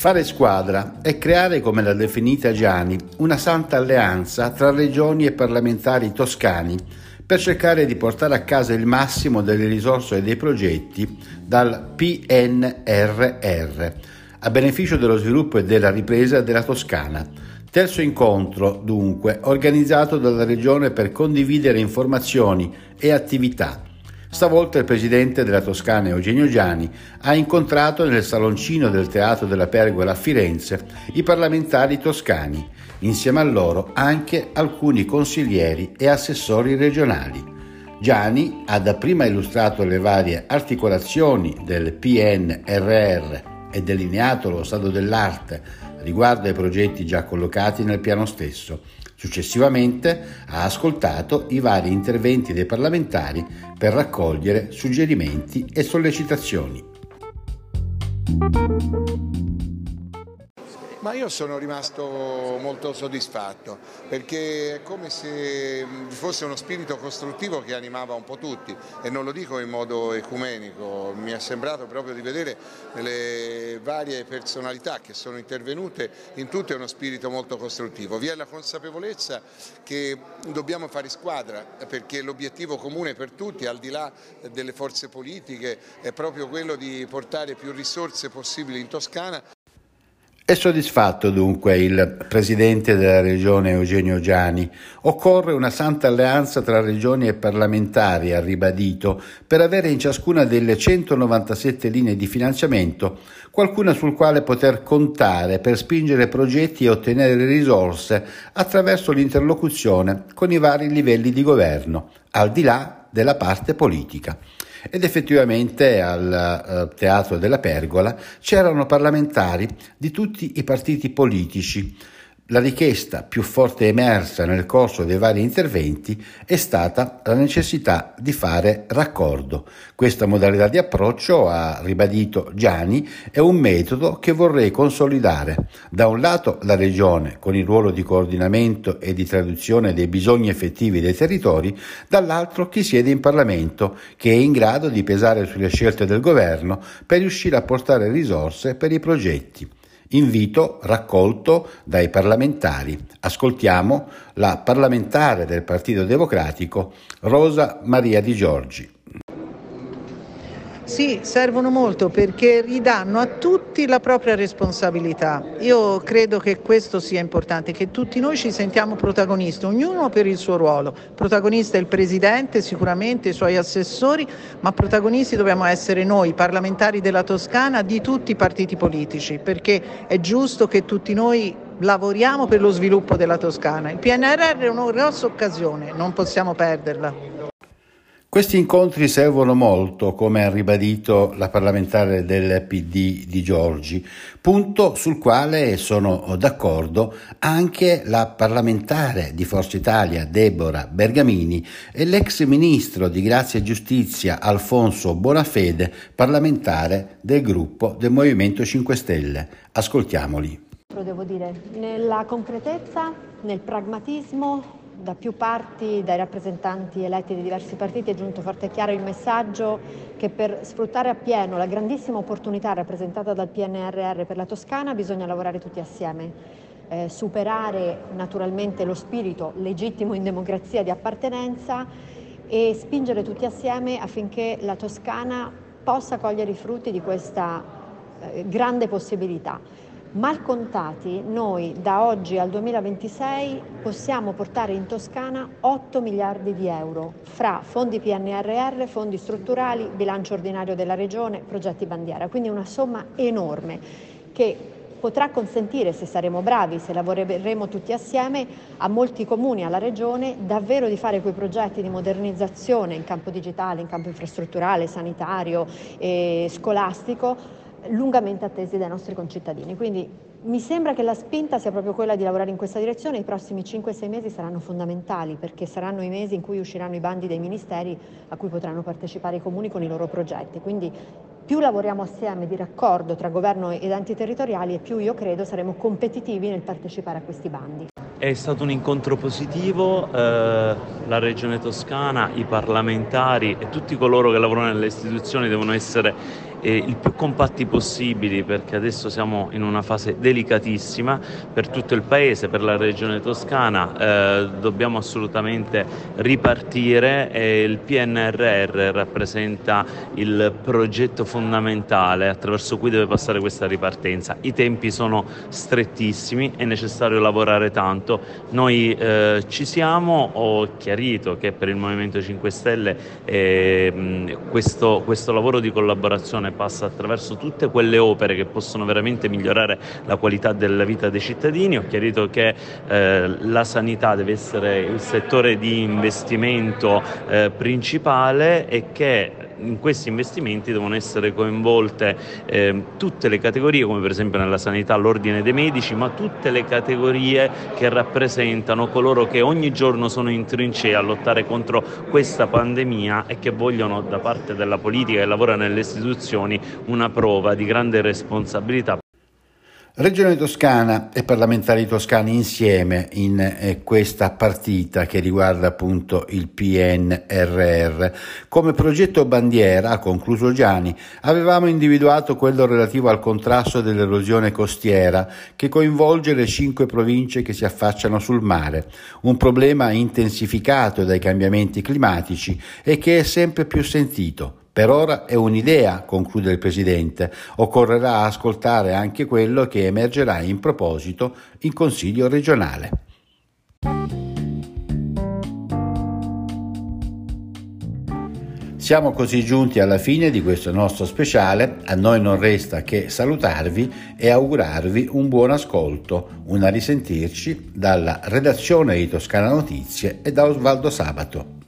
Fare squadra è creare, come l'ha definita Gianni, una santa alleanza tra regioni e parlamentari toscani per cercare di portare a casa il massimo delle risorse e dei progetti dal PNRR, a beneficio dello sviluppo e della ripresa della Toscana. Terzo incontro, dunque, organizzato dalla Regione per condividere informazioni e attività Stavolta il presidente della Toscana Eugenio Giani ha incontrato nel saloncino del Teatro della Pergola a Firenze i parlamentari toscani, insieme a loro anche alcuni consiglieri e assessori regionali. Giani ha dapprima illustrato le varie articolazioni del PNRR e delineato lo stato dell'arte riguardo ai progetti già collocati nel piano stesso Successivamente ha ascoltato i vari interventi dei parlamentari per raccogliere suggerimenti e sollecitazioni. Ma io sono rimasto molto soddisfatto perché è come se vi fosse uno spirito costruttivo che animava un po' tutti e non lo dico in modo ecumenico, mi è sembrato proprio di vedere le varie personalità che sono intervenute in tutto è uno spirito molto costruttivo. Vi è la consapevolezza che dobbiamo fare squadra perché l'obiettivo comune per tutti al di là delle forze politiche è proprio quello di portare più risorse possibili in Toscana. È soddisfatto dunque il presidente della regione Eugenio Giani. Occorre una santa alleanza tra regioni e parlamentari, ha ribadito, per avere in ciascuna delle 197 linee di finanziamento qualcuna sul quale poter contare per spingere progetti e ottenere risorse attraverso l'interlocuzione con i vari livelli di governo, al di là della parte politica. Ed effettivamente al uh, Teatro della Pergola c'erano parlamentari di tutti i partiti politici la richiesta più forte emersa nel corso dei vari interventi è stata la necessità di fare raccordo. Questa modalità di approccio, ha ribadito Gianni, è un metodo che vorrei consolidare. Da un lato la Regione, con il ruolo di coordinamento e di traduzione dei bisogni effettivi dei territori, dall'altro chi siede in Parlamento, che è in grado di pesare sulle scelte del governo per riuscire a portare risorse per i progetti. Invito raccolto dai parlamentari. Ascoltiamo la parlamentare del Partito Democratico Rosa Maria Di Giorgi. Sì, servono molto perché ridanno a tutti la propria responsabilità. Io credo che questo sia importante, che tutti noi ci sentiamo protagonisti, ognuno per il suo ruolo. Protagonista è il Presidente, sicuramente i suoi assessori, ma protagonisti dobbiamo essere noi, parlamentari della Toscana, di tutti i partiti politici, perché è giusto che tutti noi lavoriamo per lo sviluppo della Toscana. Il PNRR è una grossa occasione, non possiamo perderla. Questi incontri servono molto, come ha ribadito la parlamentare del PD di Giorgi, punto sul quale sono d'accordo anche la parlamentare di Forza Italia Deborah Bergamini e l'ex ministro di Grazia e Giustizia Alfonso Bonafede, parlamentare del gruppo del Movimento 5 Stelle. Ascoltiamoli. Devo dire, nella concretezza, nel pragmatismo, da più parti, dai rappresentanti eletti di diversi partiti, è giunto forte e chiaro il messaggio che per sfruttare appieno la grandissima opportunità rappresentata dal PNRR per la Toscana bisogna lavorare tutti assieme. Eh, superare naturalmente lo spirito legittimo in democrazia di appartenenza e spingere tutti assieme affinché la Toscana possa cogliere i frutti di questa eh, grande possibilità. Mal contati, noi da oggi al 2026 possiamo portare in Toscana 8 miliardi di euro fra fondi PNRR, fondi strutturali, bilancio ordinario della Regione, progetti bandiera, quindi una somma enorme che potrà consentire, se saremo bravi, se lavoreremo tutti assieme, a molti comuni, alla Regione, davvero di fare quei progetti di modernizzazione in campo digitale, in campo infrastrutturale, sanitario e scolastico lungamente attesi dai nostri concittadini. Quindi mi sembra che la spinta sia proprio quella di lavorare in questa direzione, i prossimi 5-6 mesi saranno fondamentali perché saranno i mesi in cui usciranno i bandi dei ministeri a cui potranno partecipare i comuni con i loro progetti. Quindi più lavoriamo assieme di raccordo tra governo ed enti territoriali e più io credo saremo competitivi nel partecipare a questi bandi. È stato un incontro positivo, eh, la Regione Toscana, i parlamentari e tutti coloro che lavorano nelle istituzioni devono essere eh, il più compatti possibili perché adesso siamo in una fase delicatissima per tutto il Paese, per la regione toscana, eh, dobbiamo assolutamente ripartire e il PNRR rappresenta il progetto fondamentale attraverso cui deve passare questa ripartenza. I tempi sono strettissimi, è necessario lavorare tanto, noi eh, ci siamo, ho chiarito che per il Movimento 5 Stelle eh, questo, questo lavoro di collaborazione passa attraverso tutte quelle opere che possono veramente migliorare la qualità della vita dei cittadini, ho chiarito che eh, la sanità deve essere il settore di investimento eh, principale e che in questi investimenti devono essere coinvolte eh, tutte le categorie, come per esempio nella sanità l'ordine dei medici, ma tutte le categorie che rappresentano coloro che ogni giorno sono in trincea a lottare contro questa pandemia e che vogliono da parte della politica che lavora nelle istituzioni una prova di grande responsabilità. Regione Toscana e parlamentari toscani insieme in eh, questa partita che riguarda appunto il PNRR. Come progetto bandiera, ha concluso Gianni, avevamo individuato quello relativo al contrasto dell'erosione costiera che coinvolge le cinque province che si affacciano sul mare, un problema intensificato dai cambiamenti climatici e che è sempre più sentito. Per ora è un'idea, conclude il Presidente. Occorrerà ascoltare anche quello che emergerà in proposito in Consiglio regionale. Siamo così giunti alla fine di questo nostro speciale, a noi non resta che salutarvi e augurarvi un buon ascolto, una risentirci dalla redazione di Toscana Notizie e da Osvaldo Sabato.